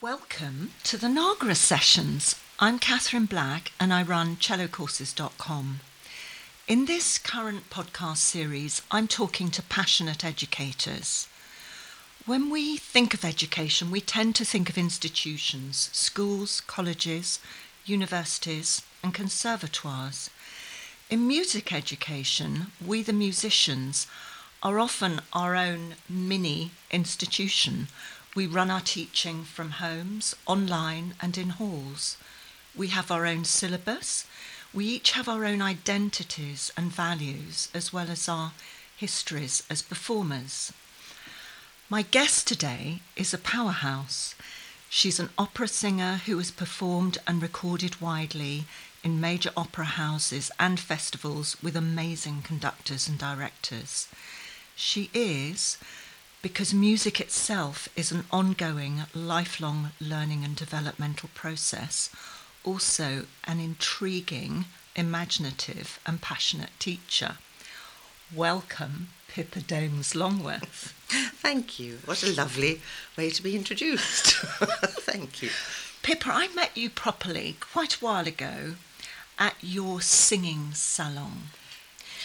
Welcome to the Nagra Sessions. I'm Catherine Black and I run cellocourses.com. In this current podcast series, I'm talking to passionate educators. When we think of education, we tend to think of institutions, schools, colleges, universities, and conservatoires. In music education, we the musicians are often our own mini institution we run our teaching from homes, online, and in halls. We have our own syllabus. We each have our own identities and values, as well as our histories as performers. My guest today is a powerhouse. She's an opera singer who has performed and recorded widely in major opera houses and festivals with amazing conductors and directors. She is because music itself is an ongoing, lifelong learning and developmental process, also an intriguing, imaginative, and passionate teacher. Welcome, Pippa Dames Longworth. Thank you. What a lovely way to be introduced. Thank you. Pippa, I met you properly quite a while ago at your singing salon.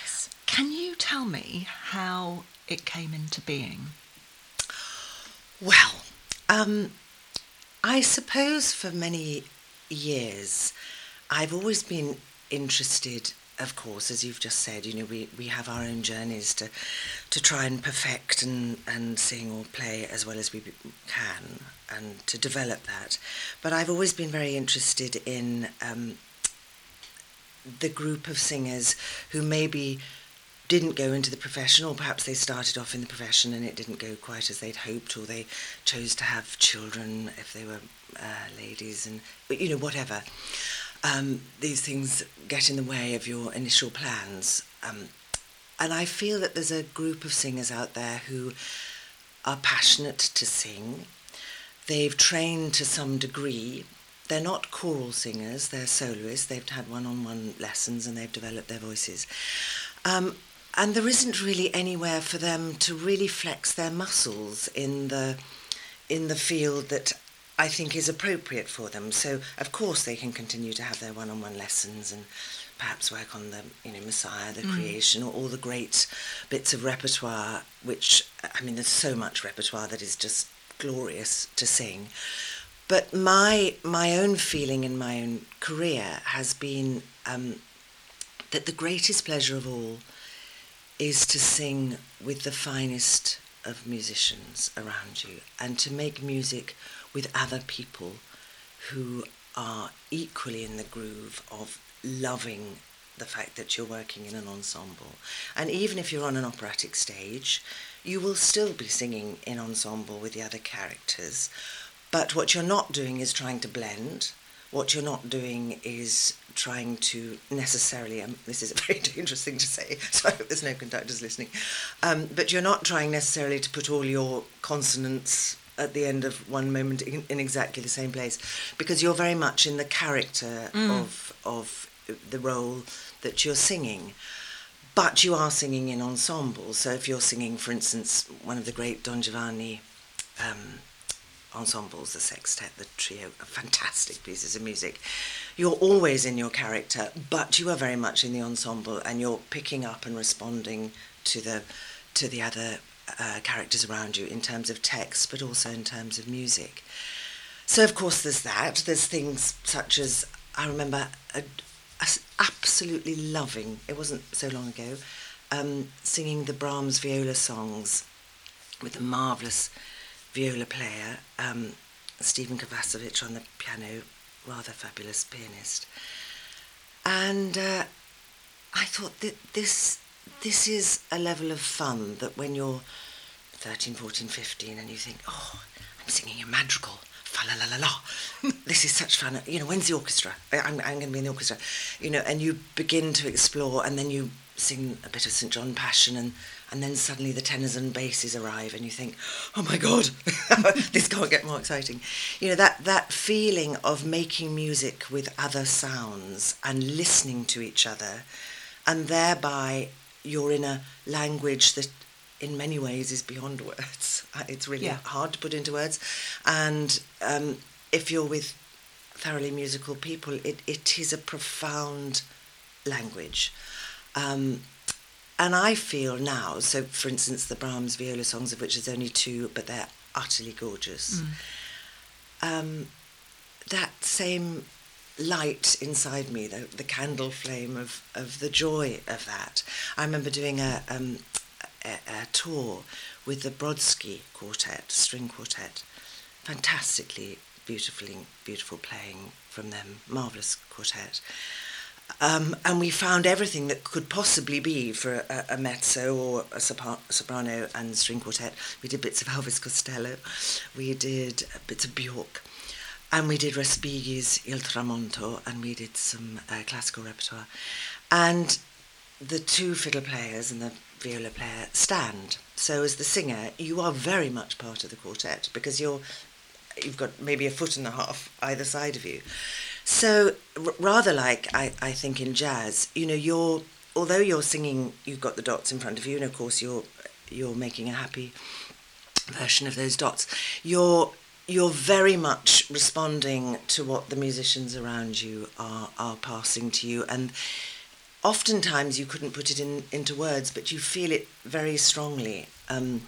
Yes. Can you tell me how it came into being? Well, um, I suppose for many years I've always been interested, of course, as you've just said, you know, we, we have our own journeys to, to try and perfect and, and sing or play as well as we can and to develop that. But I've always been very interested in um, the group of singers who maybe didn't go into the profession, or perhaps they started off in the profession and it didn't go quite as they'd hoped, or they chose to have children if they were uh, ladies, and you know whatever. Um, these things get in the way of your initial plans, um, and I feel that there's a group of singers out there who are passionate to sing. They've trained to some degree. They're not choral singers, they're soloists. They've had one on one lessons and they've developed their voices. Um, and there isn't really anywhere for them to really flex their muscles in the in the field that I think is appropriate for them. So of course they can continue to have their one-on-one lessons and perhaps work on the you know Messiah, the mm. creation, or all the great bits of repertoire. Which I mean, there's so much repertoire that is just glorious to sing. But my my own feeling in my own career has been um, that the greatest pleasure of all is to sing with the finest of musicians around you and to make music with other people who are equally in the groove of loving the fact that you're working in an ensemble. And even if you're on an operatic stage, you will still be singing in ensemble with the other characters. But what you're not doing is trying to blend what you're not doing is trying to necessarily, um, this is a very dangerous thing to say, so I hope there's no conductors listening, um, but you're not trying necessarily to put all your consonants at the end of one moment in, in exactly the same place, because you're very much in the character mm. of, of the role that you're singing. But you are singing in ensemble, so if you're singing, for instance, one of the great Don Giovanni um, ensembles, the sextet, the trio, fantastic pieces of music. You're always in your character, but you are very much in the ensemble, and you're picking up and responding to the to the other uh, characters around you in terms of text, but also in terms of music. So of course there's that. There's things such as I remember a, a absolutely loving. It wasn't so long ago. Um, singing the Brahms viola songs with a marvelous viola player, um, Stephen Kovacevich on the piano, rather fabulous pianist. And uh, I thought that this this is a level of fun that when you're 13, 14, 15 and you think, oh, I'm singing a madrigal, fa la la la la. this is such fun. You know, when's the orchestra? I'm, I'm going to be in the orchestra. You know, and you begin to explore and then you sing a bit of St John Passion and and then suddenly the tenors and basses arrive and you think oh my god this can't get more exciting you know that that feeling of making music with other sounds and listening to each other and thereby you're in a language that in many ways is beyond words Uh, It's really Yeah. hard to put into words. And um, if you're with thoroughly musical people, it, it is a profound language. Um, and I feel now, so for instance, the Brahms viola songs, of which there's only two, but they're utterly gorgeous. Um, that same light inside me, the, the candle flame of, of the joy of that. I remember doing a, um, a, a tour with the Brodsky Quartet, string quartet. Fantastically, beautifully, beautiful playing from them, marvellous quartet. Um, and we found everything that could possibly be for a, a mezzo or a soprano and string quartet. We did bits of Elvis Costello, we did bits of Bjork, and we did Respighi's Il Tramonto, and we did some uh, classical repertoire. And the two fiddle players and the viola player stand. So as the singer, you are very much part of the quartet because you're you've got maybe a foot and a half either side of you. So r- rather like I, I think in jazz, you know, you're although you're singing, you've got the dots in front of you, and of course you're you're making a happy version of those dots. You're you're very much responding to what the musicians around you are are passing to you, and oftentimes you couldn't put it in into words, but you feel it very strongly. Um,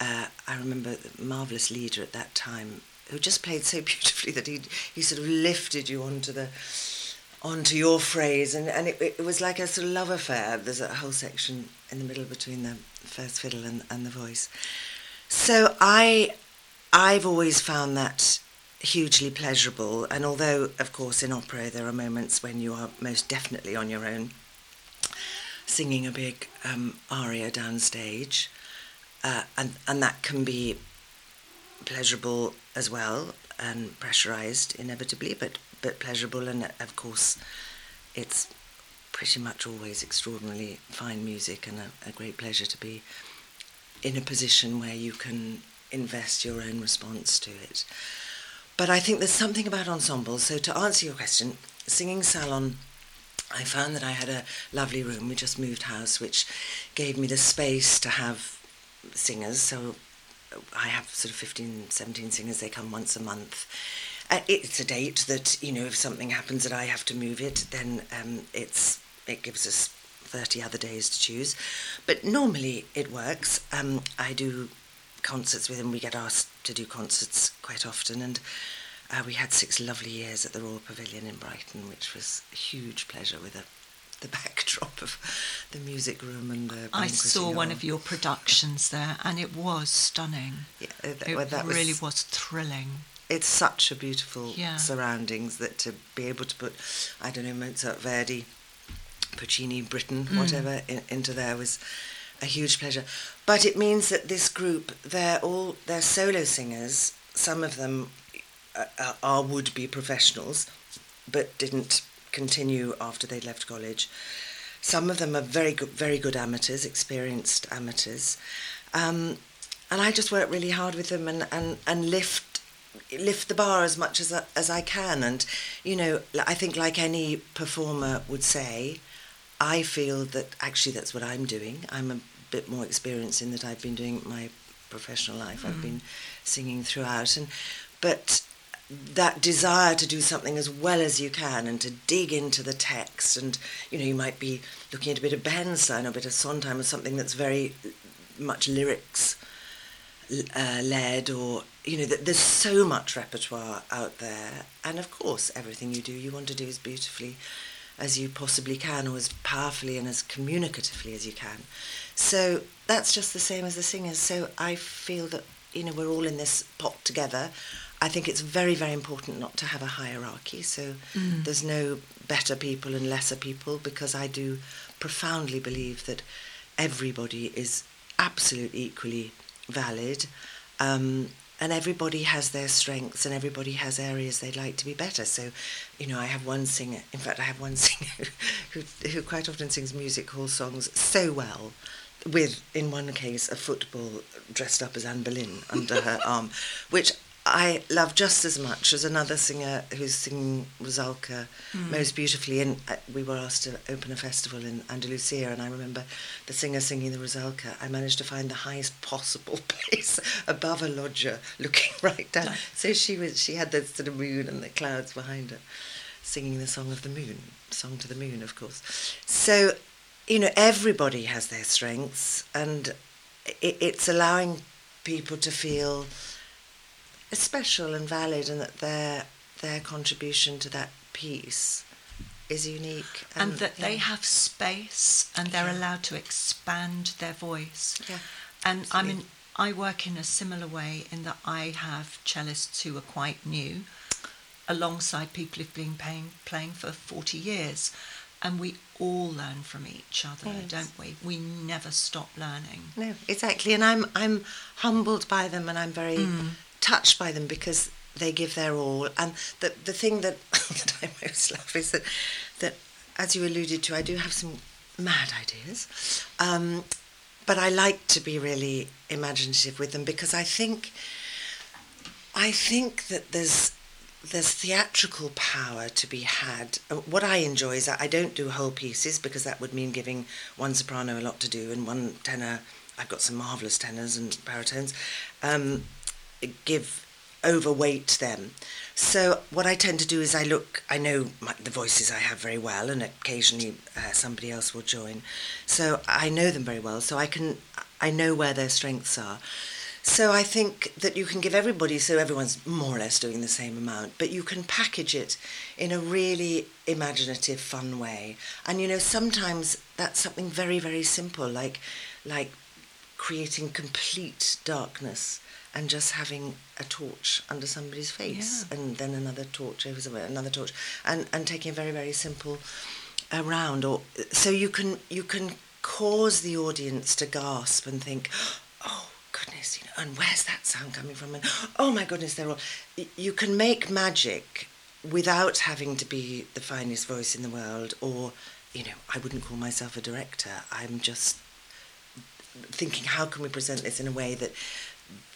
uh, I remember the marvelous leader at that time who just played so beautifully that he he sort of lifted you onto the onto your phrase, and and it, it was like a sort of love affair. There's a whole section in the middle between the first fiddle and, and the voice. So I I've always found that hugely pleasurable, and although of course in opera there are moments when you are most definitely on your own, singing a big um, aria downstage, uh, and and that can be pleasurable as well and pressurized inevitably, but but pleasurable, and of course it's pretty much always extraordinarily fine music and a, a great pleasure to be in a position where you can invest your own response to it. But I think there's something about ensembles. So to answer your question, singing salon, I found that I had a lovely room. We just moved house, which gave me the space to have singers. So I have sort of 15, 17 singers. They come once a month. Uh, it's a date that you know if something happens that I have to move it, then um, it's it gives us 30 other days to choose. But normally it works. Um, I do concerts with him. We get asked to do concerts quite often, and uh, we had six lovely years at the Royal Pavilion in Brighton, which was a huge pleasure with a, the backdrop of the music room and the. I saw one of your productions there, and it was stunning. Yeah, uh, It well, that really was, was thrilling. It's such a beautiful Yeah. surroundings that to be able to put, I don't know, Mozart, Verdi, Puccini, Britten, Mm. whatever, in, into there was a huge pleasure. But it means that this group, they're all they're solo singers. Some of them uh, uh, are would be professionals, but didn't continue after they left college. Some of them are very good, very good amateurs, experienced amateurs, um, and I just work really hard with them and, and, and lift lift the bar as much as as I can. And you know, I think like any performer would say, I feel that actually that's what I'm doing. I'm a bit more experienced in that I've been doing my professional life. I've been singing throughout, and but that desire to do something as well as you can and to dig into the text. And you know you might be looking at a bit of Bernstein or a bit of Sondheim or something that's very much lyrics uh, led or you know there's so much repertoire out there. And of course everything you do you want to do as beautifully as you possibly can or as powerfully and as communicatively as you can. So that's just the same as the singers. So i feel that you know we're all in this pot together i think it's very very important not to have a hierarchy. So there's no better people and lesser people because i do profoundly believe that everybody is absolutely equally valid um, and everybody has their strengths and everybody has areas they'd like to be better. So you know i have one singer in fact i have one singer who, who quite often sings music hall songs so well with in one case a football dressed up as anne boleyn under her arm which I love just as much as another singer who's singing Rusalka Hmm. most beautifully. And uh, we were asked to open a festival in Andalusia, and I remember the singer singing the Rusalka. I managed to find the highest possible place above a loggia, looking right down. So she was she had the sort of moon and the clouds behind her, singing the song of the moon, song to the moon, of course. So, you know, everybody has their strengths, and it, it's allowing people to feel special and valid, and that their their contribution to that piece is unique, and that they have space and they're Yeah. allowed to expand their voice. Yeah, And I mean. I work in a similar way in that I have cellists who are quite new, alongside people who've been playing, playing for 40 years. And we all learn from each other, Yes. don't we? We never stop learning. No, exactly, and I'm I'm humbled by them, and I'm very mm. Touched by them because they give their all. And the the thing that that I most love is that that as you alluded to, I do have some mad ideas, um, but I like to be really imaginative with them because I think I think that there's there's theatrical power to be had. What I enjoy is I don't do whole pieces because that would mean giving one soprano a lot to do and one tenor. I've got some marvelous tenors and baritones. Um, give overweight them. So what I tend to do is I look. I know my, the voices I have very well, and occasionally uh, somebody else will join. So I know them very well. So I can. I know where their strengths are. So I think that you can give everybody, so everyone's more or less doing the same amount, but you can package it in a really imaginative, fun way. And you know, sometimes that's something very, very simple, like like creating complete darkness and just having a torch under somebody's face, Yeah. and then another torch over somewhere, another torch, and and taking a very, very simple around. Or so you can you can cause the audience to gasp and think, oh goodness, you know, and where's that sound coming from? And oh my goodness, they're all. You can make magic without having to be the finest voice in the world, or you know, I wouldn't call myself a director. I'm just thinking, how can we present this in a way that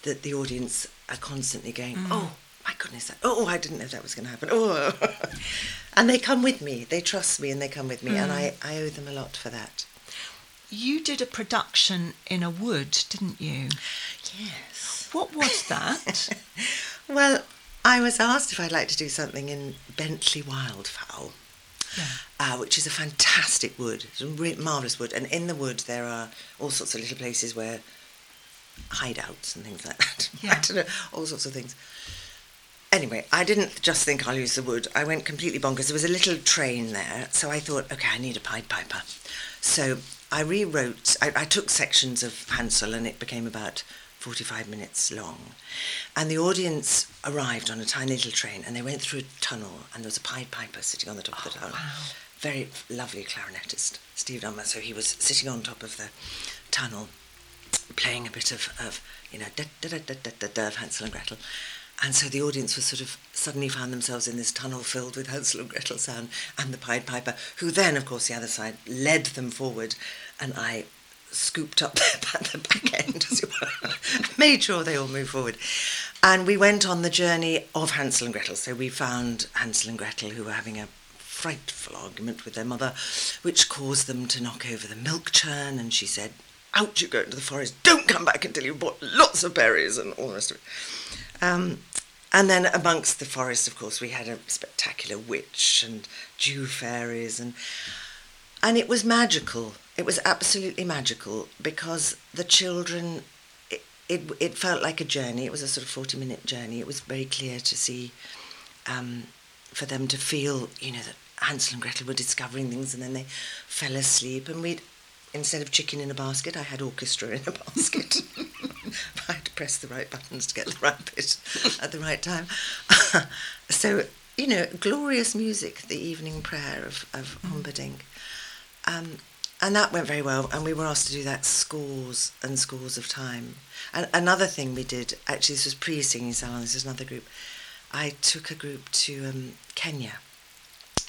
that the audience are constantly going, oh my goodness, oh I didn't know that was going to happen. Oh, and they come with me. They trust me, and they come with me, and I I owe them a lot for that. You did a production in a wood, didn't you? Yes. What was that? Well, I was asked if I'd like to do something in Bentley Wildfowl, Yeah. uh, which is a fantastic wood. It's a marvellous wood. And in the wood, there are all sorts of little places where hideouts and things like that. I Yeah. don't know, all sorts of things. Anyway, I didn't just think I'll use the wood. I went completely bonkers. There was a little train there, so I thought, okay, I need a Pied Piper. So I rewrote, I, I took sections of Hansel and it became about 45 minutes long. And the audience arrived on a tiny little train and they went through a tunnel and there was a Pied Piper sitting on the top of the oh, tunnel. Wow. Very lovely clarinetist, Steve Dunbar. So he was sitting on top of the tunnel playing a bit of, of you know, da da da da da da of Hansel and Gretel. And so the audience was sort of suddenly found themselves in this tunnel filled with Hansel and Gretel sound and the Pied Piper, who then, of course, the other side led them forward, and I scooped up the back end, as it were, made sure they all moved forward. And we went on the journey of Hansel and Gretel. So we found Hansel and Gretel who were having a frightful argument with their mother, which caused them to knock over the milk churn, and she said, out you go into the forest, don't come back until you've bought lots of berries and all the rest of it. Um, and then amongst the forest, of course, we had a spectacular witch and dew fairies, and and it was magical. It was absolutely magical because the children. It, it, it felt like a journey. It was a sort of forty minute journey. It was very clear to see, um, for them to feel, you know, that Hansel and Gretel were discovering things, and then they fell asleep, and we'd instead of chicken in a basket, I had orchestra in a basket. I had to press the right buttons to get the right bit at the right time. so, you know, glorious music, the evening prayer of, of Humperdinck. Um, and that went very well, and we were asked to do that scores and scores of time. And another thing we did, actually, this was pre Singing Salon, this is another group. I took a group to um, Kenya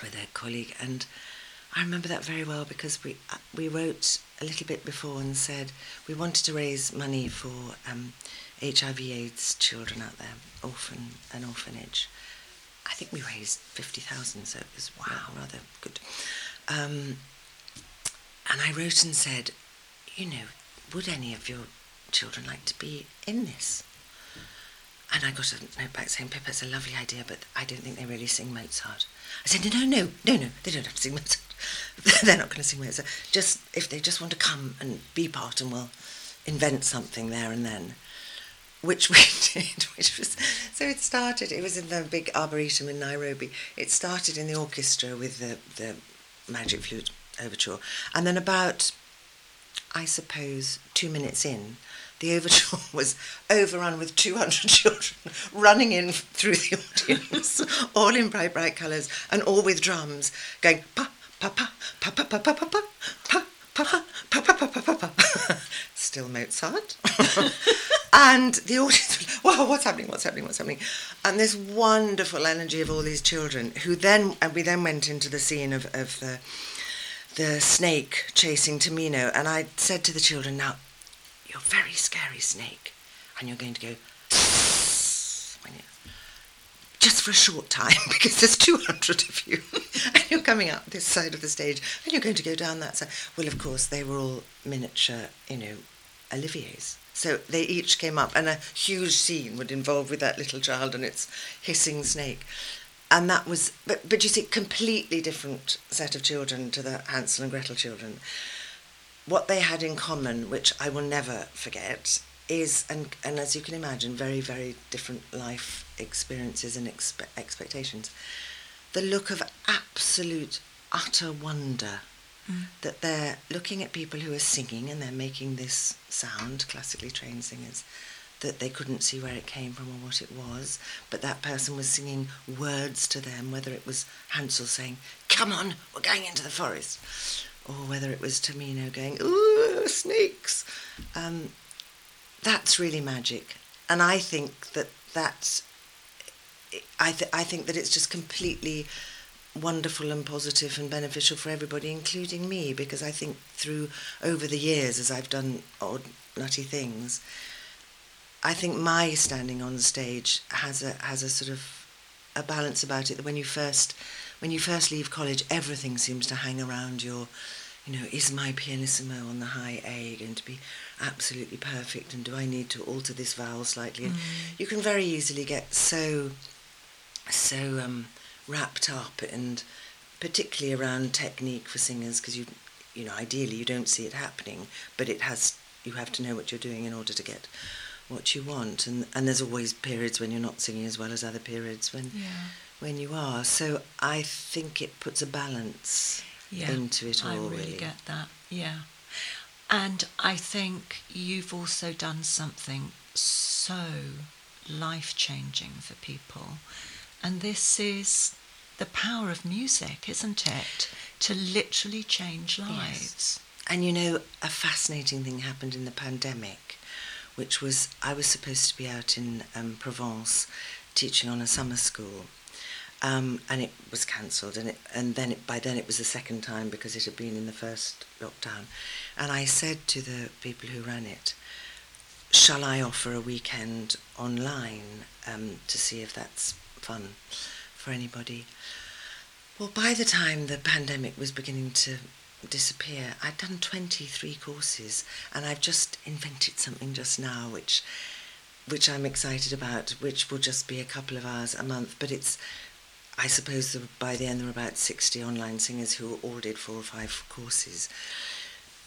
with a colleague, and I remember that very well because we we wrote a little bit before and said we wanted to raise money for um, HIV/AIDS children out there, orphan an orphanage. I think we raised fifty thousand, so it was wow. rather good. Um, and I wrote and said, you know, would any of your children like to be in this? And I got a note back saying, Pippa, it's a lovely idea, but I don't think they really sing Mozart. I said, no, no, no, no, no, they don't have to sing Mozart. They're not going to sing Mozart. Just if they just want to come and be part and we'll invent something there and then. Which we did, which was so it started. It was in the big arboretum in Nairobi. It started in the orchestra with the the magic flute overture, and then about, I suppose, two minutes in, the overture was overrun with 200 children running in through the audience, all in bright, bright colours, and all with drums, going pa, pa, pa, pa, pa, pa, pa, pa, pa, pa, pa, pa, pa, pa, pa, pa, pa, pa. Still Mozart. and the audience wow, what's happening, what's happening, what's happening? And this wonderful energy of all these children who then, and we then went into the scene of, of the, the snake chasing Tamino. And I said to the children, now, you're a very scary snake, and you're going to go when you, just for a short time because there's 200 of you, and you're coming up this side of the stage, and you're going to go down that side. Well, of course, they were all miniature, you know, Oliviers. So they each came up, and a huge scene would involve with that little child and its hissing snake. And that was, but, but you see, completely different set of children to the Hansel and Gretel children what they had in common, which I will never forget, is, and, and as you can imagine, very, very different life experiences and expe- expectations. The look of absolute, utter wonder mm. that they're looking at people who are singing and they're making this sound, classically trained singers, that they couldn't see where it came from or what it was, but that person was singing words to them, whether it was Hansel saying, Come on, we're going into the forest or whether it was Tamino going, ooh, snakes. Um, that's really magic. And I think that that's, I, th- I think that it's just completely wonderful and positive and beneficial for everybody, including me, because I think through, over the years, as I've done odd, nutty things, I think my standing on stage has a, has a sort of a balance about it that when you first when you first leave college, everything seems to hang around your, you know, is my pianissimo on the high A going to be absolutely perfect, and do I need to alter this vowel slightly? And mm. you can very easily get so, so um, wrapped up, and particularly around technique for singers, because you, you know, ideally you don't see it happening, but it has. You have to know what you're doing in order to get what you want, and and there's always periods when you're not singing as well as other periods when. Yeah when you are. So I think it puts a balance yeah, into it all. I really, really get that. Yeah, and I think you've also done something so life changing for people, and this is the power of music, isn't it? To literally change lives. Yes. And you know, a fascinating thing happened in the pandemic, which was I was supposed to be out in um, Provence teaching on a summer school um, and it was cancelled, and it, and then it, by then it was the second time because it had been in the first lockdown, and I said to the people who ran it, "Shall I offer a weekend online um, to see if that's fun for anybody?" Well, by the time the pandemic was beginning to disappear, I'd done 23 courses, and I've just invented something just now, which which I'm excited about, which will just be a couple of hours a month, but it's I suppose by the end there were about 60 online singers who all did four or five courses.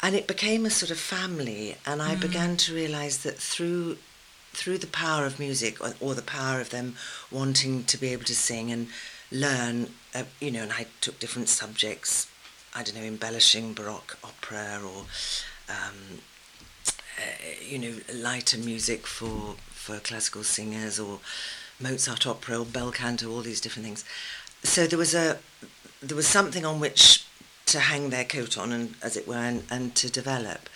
And it became a sort of family, and I mm. began to realise that through through the power of music or, or, the power of them wanting to be able to sing and learn, uh, you know, and I took different subjects, I don't know, embellishing Baroque opera or, um, uh, you know, lighter music for, for classical singers or Mozart opera or bel canto, all these different things. So there was a there was something on which to hang their coat on, and as it were, and, and to develop.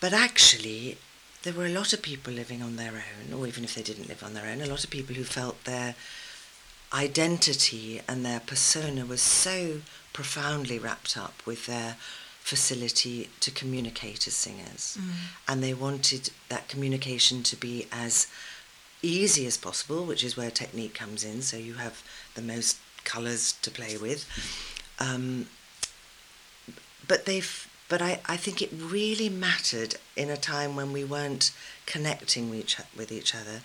But actually, there were a lot of people living on their own, or even if they didn't live on their own, a lot of people who felt their identity and their persona was so profoundly wrapped up with their facility to communicate as singers. Mm. And they wanted that communication to be as easy as possible, which is where technique comes in. So you have the most colours to play with. Um, but they've but I, I think it really mattered in a time when we weren't connecting with each, with each other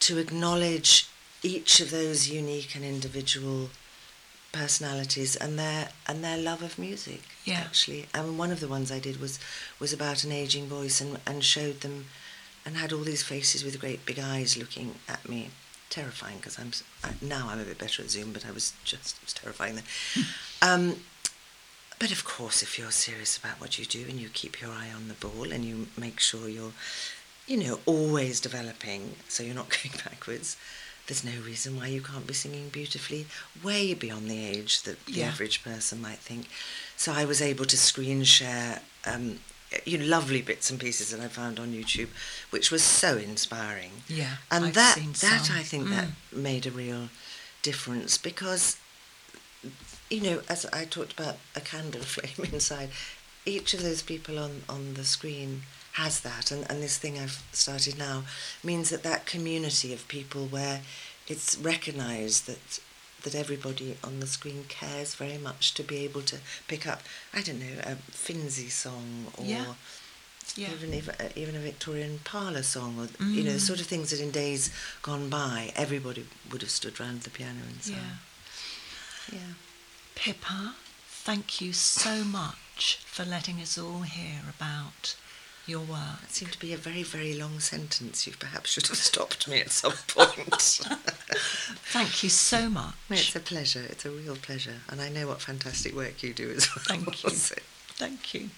to acknowledge each of those unique and individual personalities and their and their love of music Yeah. actually. And one of the ones I did was was about an aging voice and, and showed them and had all these faces with great big eyes looking at me. Terrifying because I'm I, now I'm a bit better at Zoom but I was just it was terrifying then. Um, but of course, if you're serious about what you do and you keep your eye on the ball and you make sure you're, you know, always developing so you're not going backwards, there's no reason why you can't be singing beautifully way beyond the age that the Yeah. average person might think. So I was able to screen share, um, you know, lovely bits and pieces that I found on YouTube, which was so inspiring. Yeah, and I've that that. I think Mm. that made a real difference because you know, as I talked about a candle flame inside, each of those people on, on the screen has that. And, and this thing I've started now means that that community of people where it's recognised that that everybody on the screen cares very much to be able to pick up, I don't know, a Finzi song or Yeah. Yeah. even if, uh, even a Victorian parlour song or you know the Mm. sort of things that in days gone by everybody would have stood round the piano and sung. Yeah. Yeah. Pippa, thank you so much for letting us all hear about your work. That seemed to be a very, very long sentence. You perhaps should have stopped me at some point. Thank you so much. No, it's a pleasure. It's a real pleasure. And I know what fantastic work you do as well. Thank you. So- Thank you.